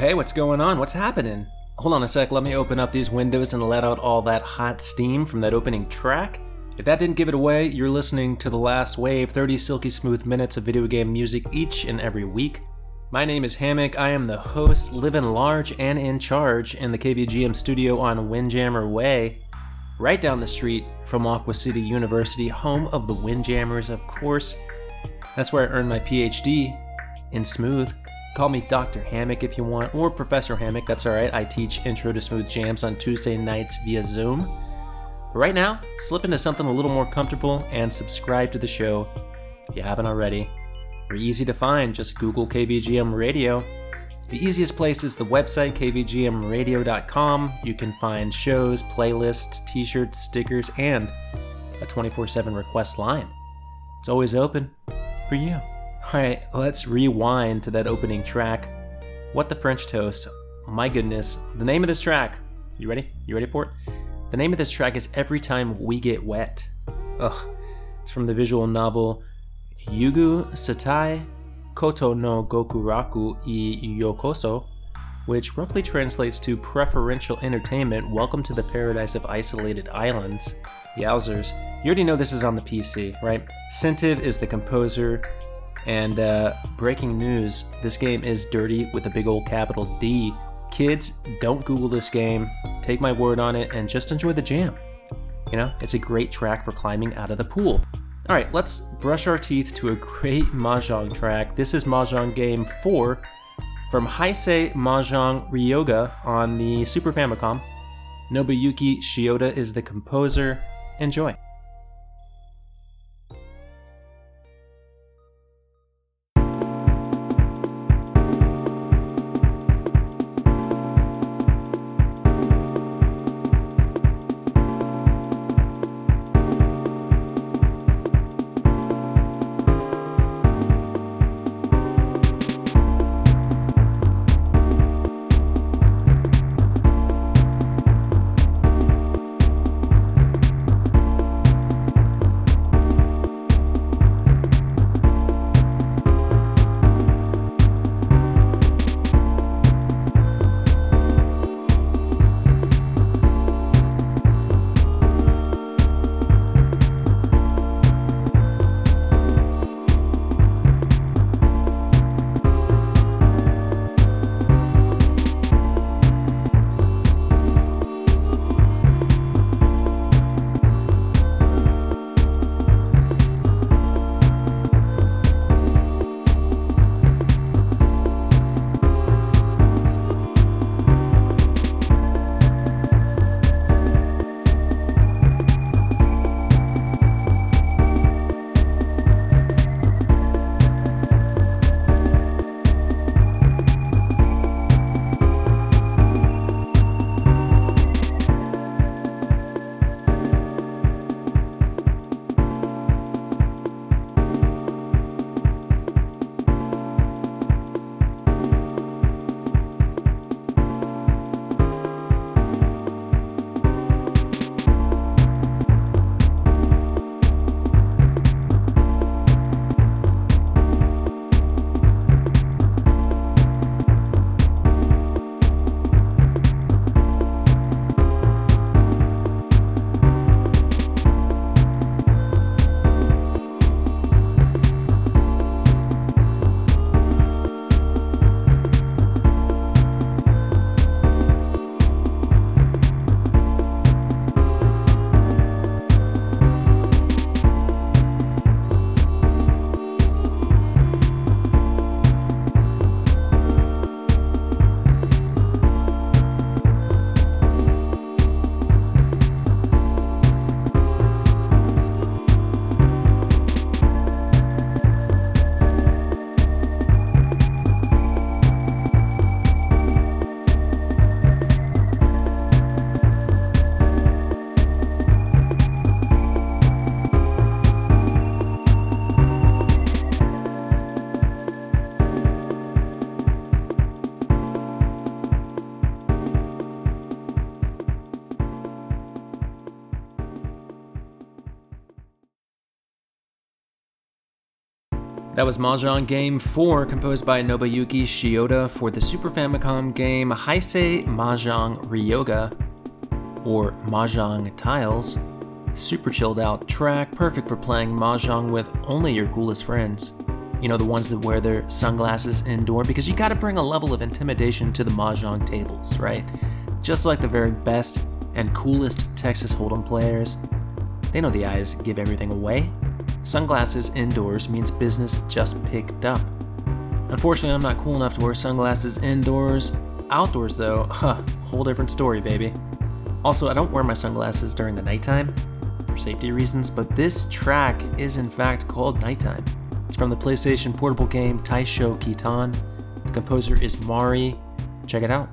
Hey, what's going on? What's happening? Hold on a sec, let me open up these windows and let out all that hot steam from that opening track. If that didn't give it away, you're listening to The Last Wave 30 silky smooth minutes of video game music each and every week. My name is Hammock. I am the host, living large and in charge in the KVGM studio on Windjammer Way, right down the street from Aqua City University, home of the Windjammers, of course. That's where I earned my PhD in smooth. Call me Dr. Hammock if you want, or Professor Hammock, that's alright. I teach Intro to Smooth Jams on Tuesday nights via Zoom. But right now, slip into something a little more comfortable and subscribe to the show if you haven't already. We're easy to find, just Google KVGM Radio. The easiest place is the website, kvgmradio.com. You can find shows, playlists, t shirts, stickers, and a 24 7 request line. It's always open for you. Alright, let's rewind to that opening track. What the French Toast. My goodness. The name of this track. You ready? You ready for it? The name of this track is Every Time We Get Wet. Ugh. It's from the visual novel Yugu Satai Koto no Gokuraku i Yokoso, which roughly translates to Preferential Entertainment Welcome to the Paradise of Isolated Islands. Yowzers. You already know this is on the PC, right? Sentiv is the composer, and uh, breaking news this game is dirty with a big old capital D. Kids, don't Google this game. Take my word on it and just enjoy the jam. You know, it's a great track for climbing out of the pool. Alright, let's brush our teeth to a great Mahjong track. This is Mahjong Game 4 from Heisei Mahjong Ryoga on the Super Famicom. Nobuyuki Shioda is the composer. Enjoy. That was Mahjong Game 4, composed by Nobuyuki Shiota for the Super Famicom game Heisei Mahjong Ryoga, or Mahjong Tiles. Super chilled out track, perfect for playing Mahjong with only your coolest friends. You know, the ones that wear their sunglasses indoor, because you gotta bring a level of intimidation to the Mahjong tables, right? Just like the very best and coolest Texas Hold'em players, they know the eyes give everything away. Sunglasses indoors means business just picked up. Unfortunately, I'm not cool enough to wear sunglasses indoors. Outdoors, though, huh, whole different story, baby. Also, I don't wear my sunglasses during the nighttime for safety reasons, but this track is in fact called Nighttime. It's from the PlayStation portable game Taisho Kitan. The composer is Mari. Check it out.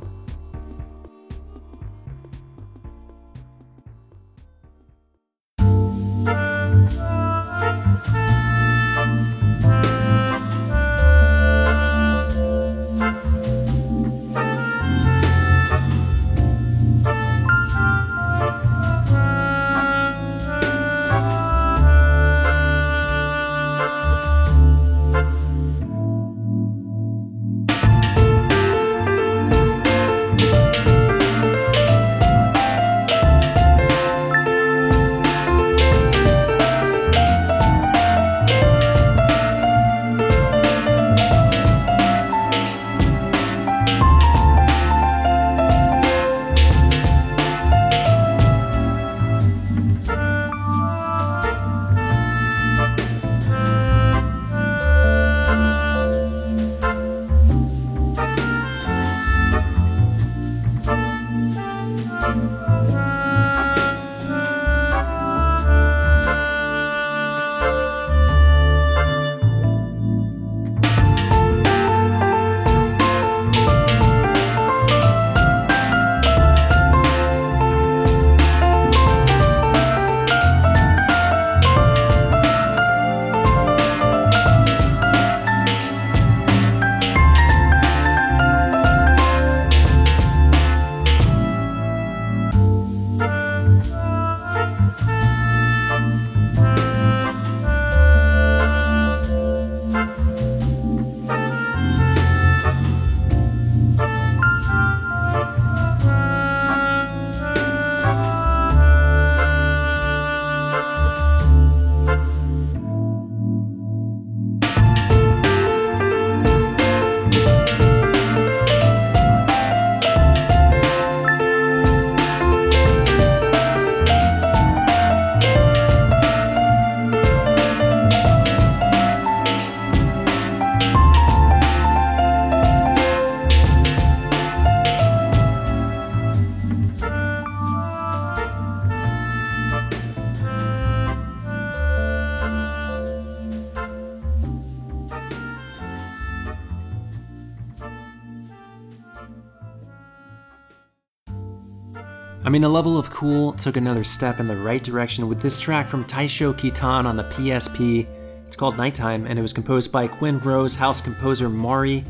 Mean, the level of cool took another step in the right direction with this track from Taisho Kitan on the PSP. It's called Nighttime, and it was composed by QuinRose house composer Mari.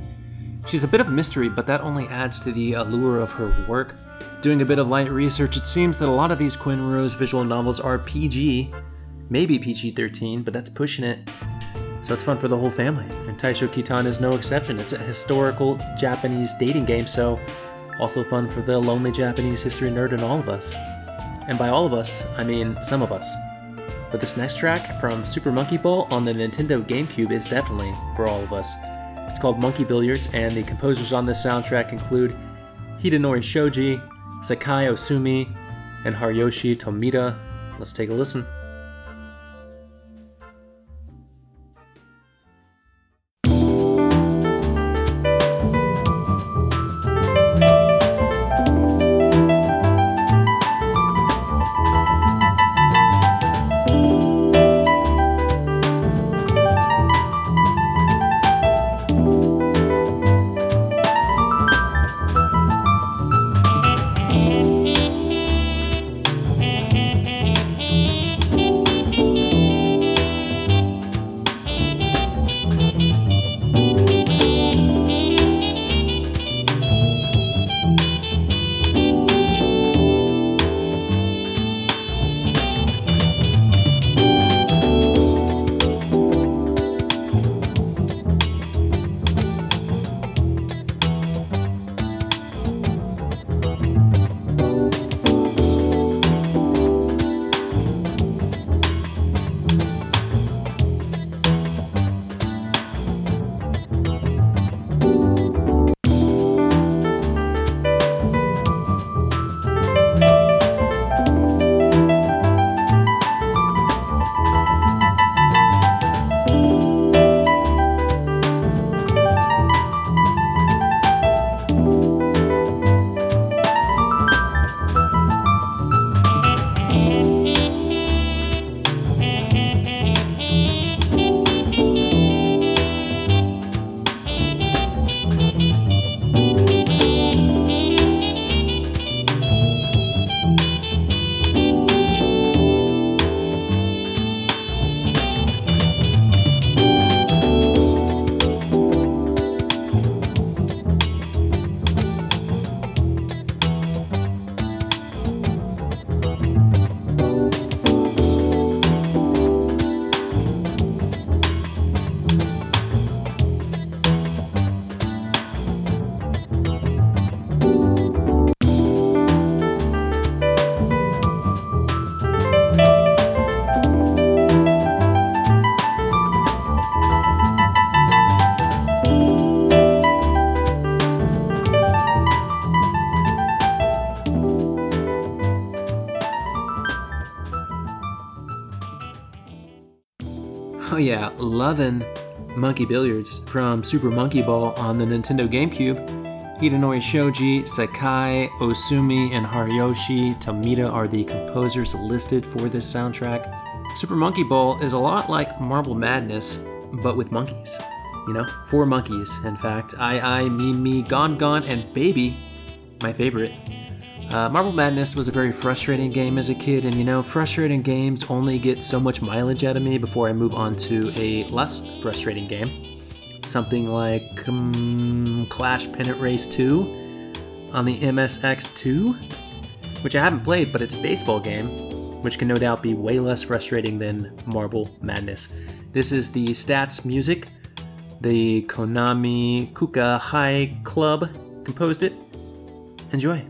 She's a bit of a mystery, but that only adds to the allure of her work. Doing a bit of light research, it seems that a lot of these QuinRose visual novels are PG, maybe PG 13, but that's pushing it. So it's fun for the whole family, and Taisho Kitan is no exception. It's a historical Japanese dating game, so also fun for the lonely Japanese history nerd in all of us. And by all of us, I mean some of us. But this next track from Super Monkey Ball on the Nintendo GameCube is definitely for all of us. It's called Monkey Billiards, and the composers on this soundtrack include Hidenori Shoji, Sakai Osumi, and Haruyoshi Tomita. Let's take a listen. Loving Monkey Billiards from Super Monkey Ball on the Nintendo GameCube. Hidenori Shoji, Sakai, Osumi, and Haruyoshi Tomita are the composers listed for this soundtrack. Super Monkey Ball is a lot like Marble Madness, but with monkeys. You know, four monkeys, in fact. AiAi, me, me, GonGon, and baby, my favorite. Uh, Marble Madness was a very frustrating game as a kid, and you know, frustrating games only get so much mileage out of me before I move on to a less frustrating game. Something like um, Clash Pennant Race 2 on the MSX2, which I haven't played, but it's a baseball game, which can no doubt be way less frustrating than Marble Madness. This is the stats music. The Konami Kukeiha Club composed it. Enjoy.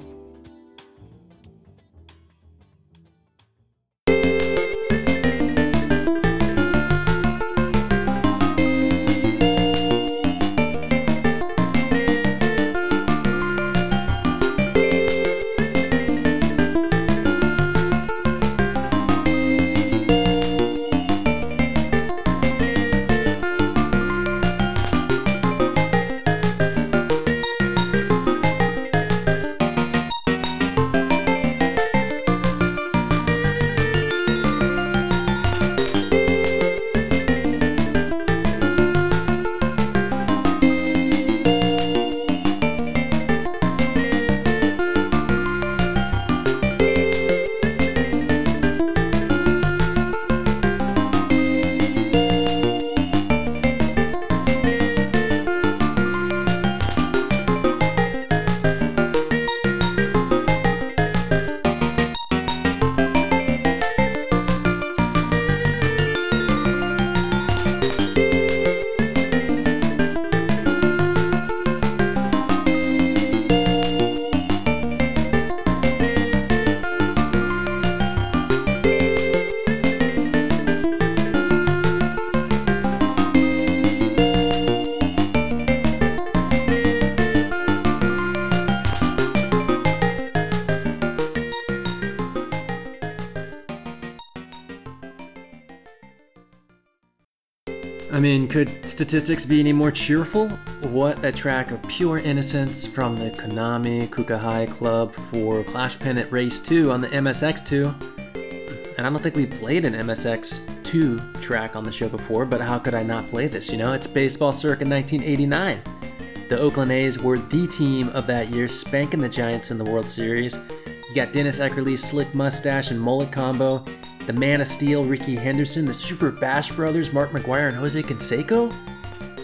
Statistics be any more cheerful? What a track of pure innocence from the Konami Kukeiha Club for Clash Pennant Race 2 on the MSX2. And I don't think we played an MSX2 track on the show before, but how could I not play this? You know, it's Baseball Circa 1989. The Oakland A's were the team of that year, spanking the Giants in the World Series. You got Dennis Eckersley's slick mustache and mullet combo, the Man of Steel, Rickey Henderson, the Super Bash Brothers, Mark McGwire, and Jose Canseco?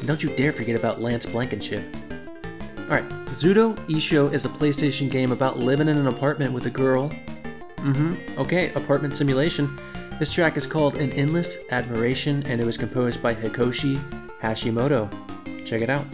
And don't you dare forget about Lance Blankenship. Alright, Zutto Issho is a PlayStation game about living in an apartment with a girl. Mm hmm, okay, apartment simulation. This track is called An Endless Admiration and it was composed by Hikoshi Hashimoto. Check it out.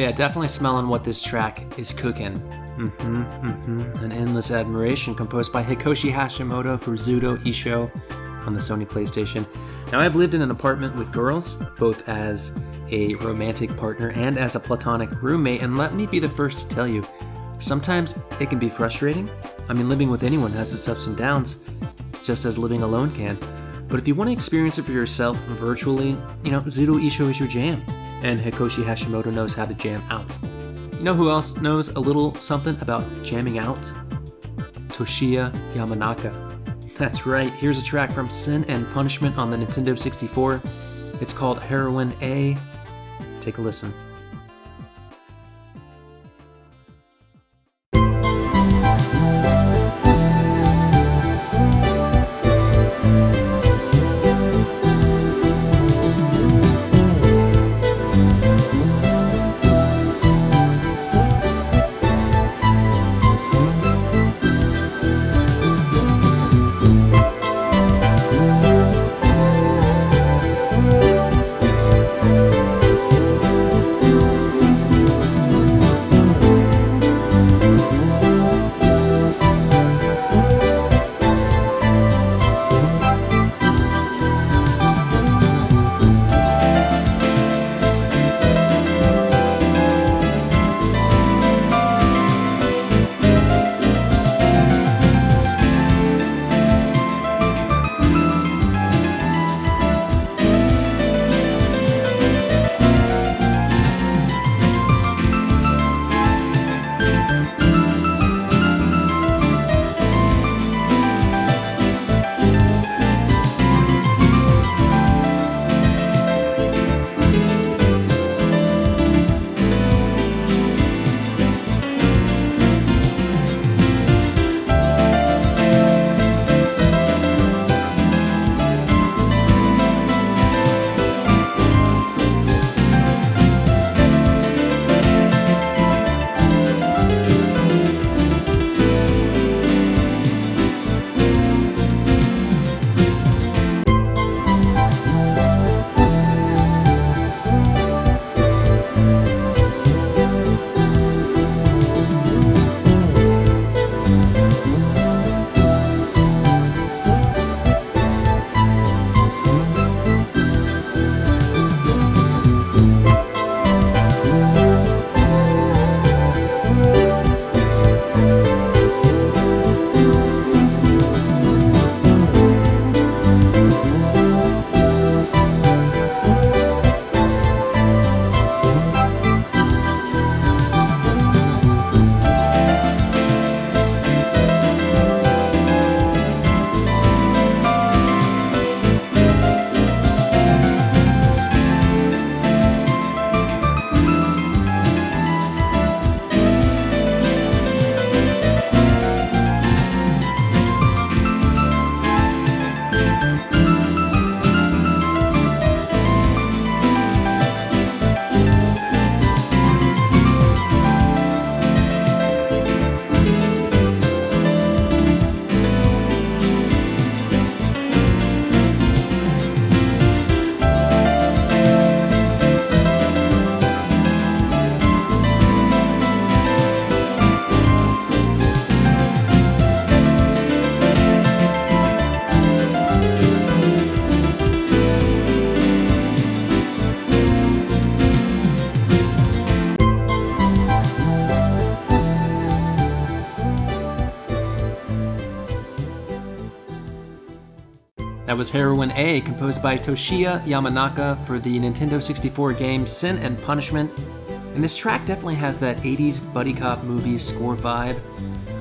Oh yeah, definitely smelling what this track is cooking. Mm-hmm, mm-hmm. An Endless Admiration composed by Hikoshi Hashimoto for Zutto Issho on the Sony PlayStation. Now, I've lived in an apartment with girls, both as a romantic partner and as a platonic roommate, and let me be the first to tell you, sometimes it can be frustrating. I mean, living with anyone has its ups and downs, just as living alone can. But if you want to experience it for yourself virtually, you know, Zutto Issho is your jam, and Hikoshi Hashimoto knows how to jam out. You know who else knows a little something about jamming out? Toshiya Yamanaka. That's right, here's a track from Sin and Punishment on the Nintendo 64. It's called Heroine A. Take a listen. That was Heroine A, composed by Toshiya Yamanaka for the Nintendo 64 game Sin and Punishment. And this track definitely has that 80s buddy cop movie score vibe.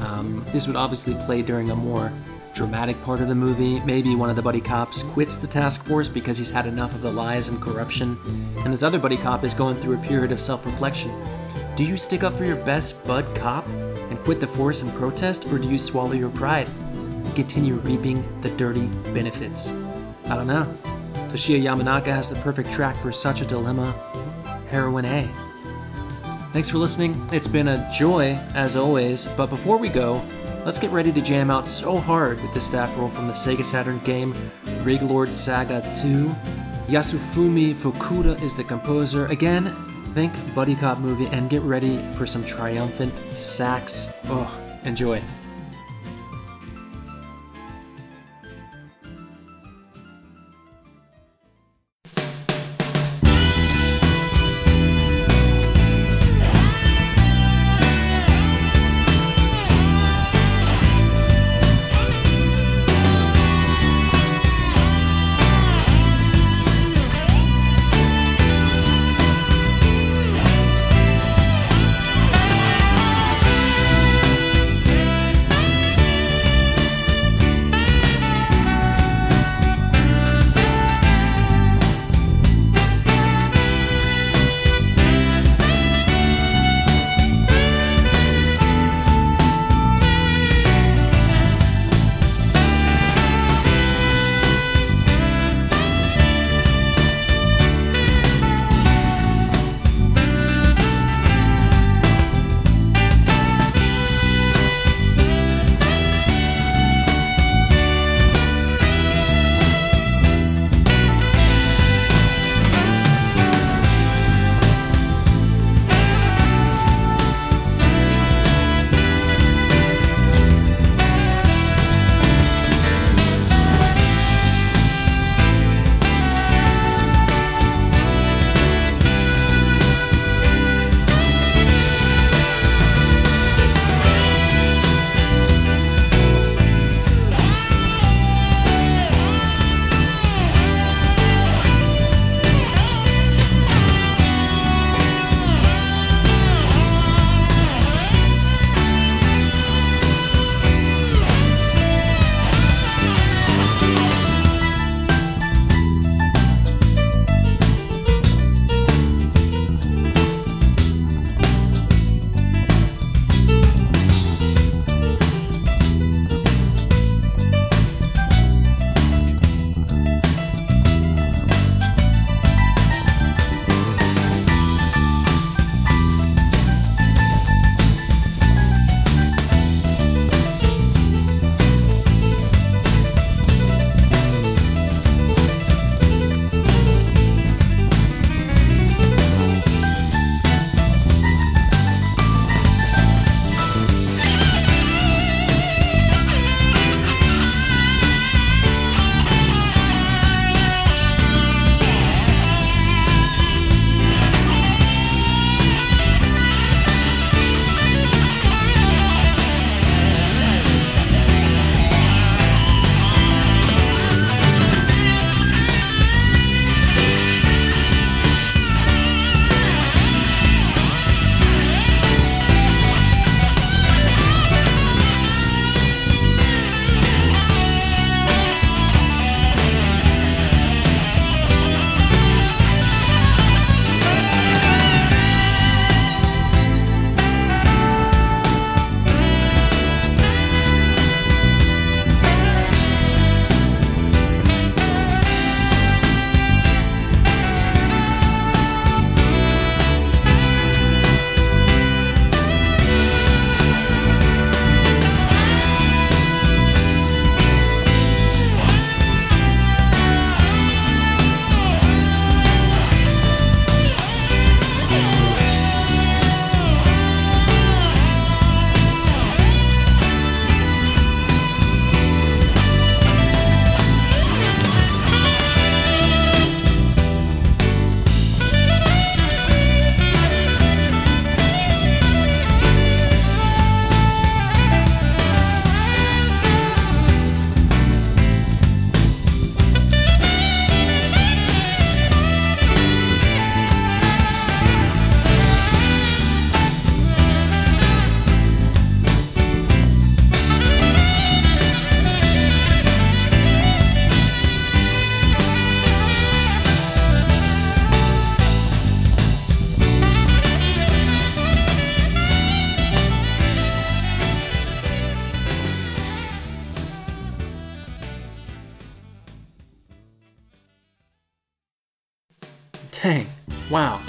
Um, this would obviously play during a more dramatic part of the movie. Maybe one of the buddy cops quits the task force because he's had enough of the lies and corruption, and his other buddy cop is going through a period of self reflection. Do you stick up for your best bud cop and quit the force in protest, or do you swallow your pride? Continue reaping the dirty benefits? I don't know. Toshiya Yamanaka has the perfect track for such a dilemma Heroine A. Thanks for listening. It's been a joy, as always, but before we go, let's get ready to jam out so hard with the staff roll from the Sega Saturn game Riglord Saga 2. Yasufumi Fukuda is the composer. Again, think buddy cop movie and get ready for some triumphant sax. Oh, enjoy.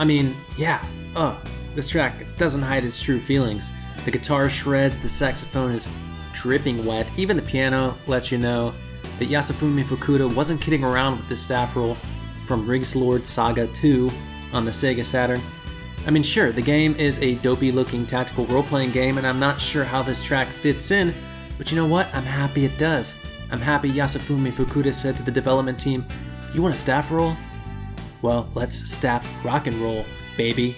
I mean, yeah. Uh, this track doesn't hide its true feelings. The guitar shreds, the saxophone is dripping wet. Even the piano lets you know that Yasufumi Fukuda wasn't kidding around with this staff roll from Riglord Saga 2 on the Sega Saturn. I mean, sure, the game is a dopey looking tactical role playing game, and I'm not sure how this track fits in, but you know what? I'm happy it does. I'm happy Yasufumi Fukuda said to the development team, You want a staff roll? Well, let's staff rock and roll, baby.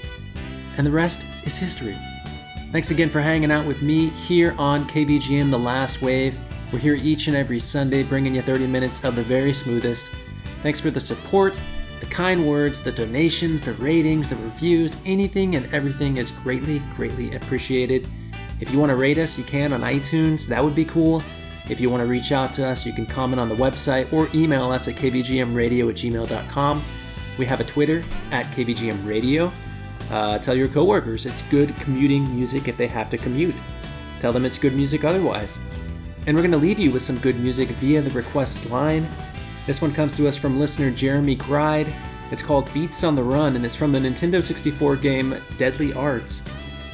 And the rest is history. Thanks again for hanging out with me here on KVGM The Last Wave. We're here each and every Sunday bringing you 30 minutes of the very smoothest. Thanks for the support, the kind words, the donations, the ratings, the reviews, anything and everything is greatly, greatly appreciated. If you want to rate us, you can on iTunes, that would be cool. If you want to reach out to us, you can comment on the website or email us at kvgmradio at gmail.com. We have a Twitter at kvgmradio. Uh, tell your coworkers it's good commuting music if they have to commute. Tell them it's good music otherwise. And we're going to leave you with some good music via the request line. This one comes to us from listener Jeremy Gride. It's called Beats on the Run and it's from the Nintendo 64 game Deadly Arts.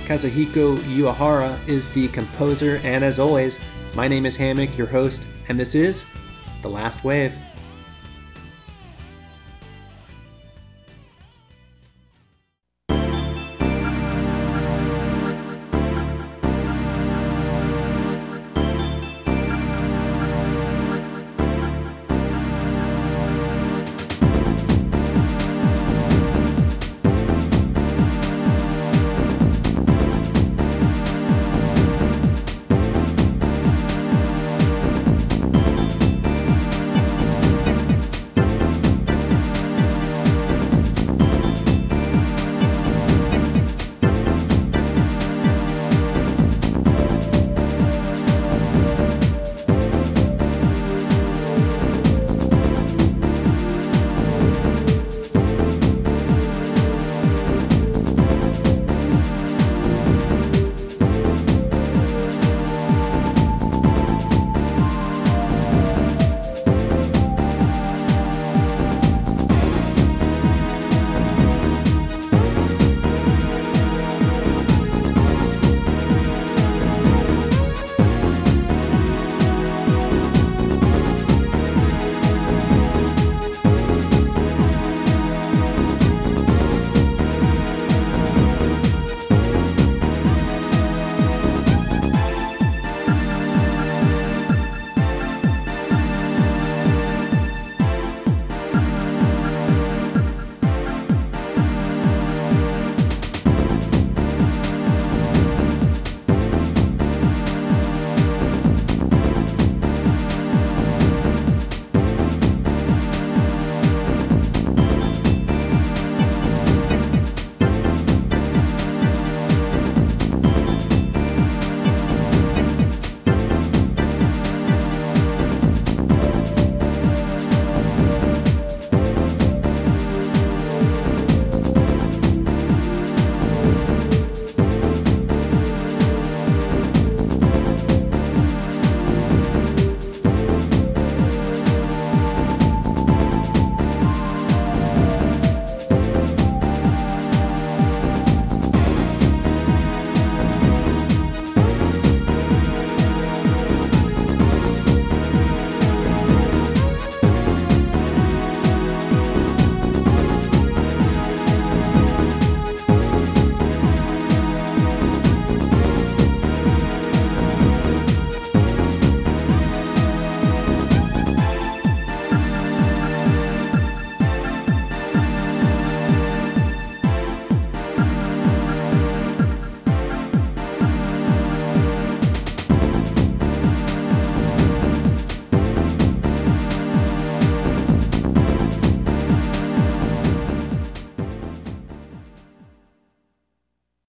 Kazuhiko Uehara is the composer, and as always, my name is Hammock, your host, and this is The Last Wave.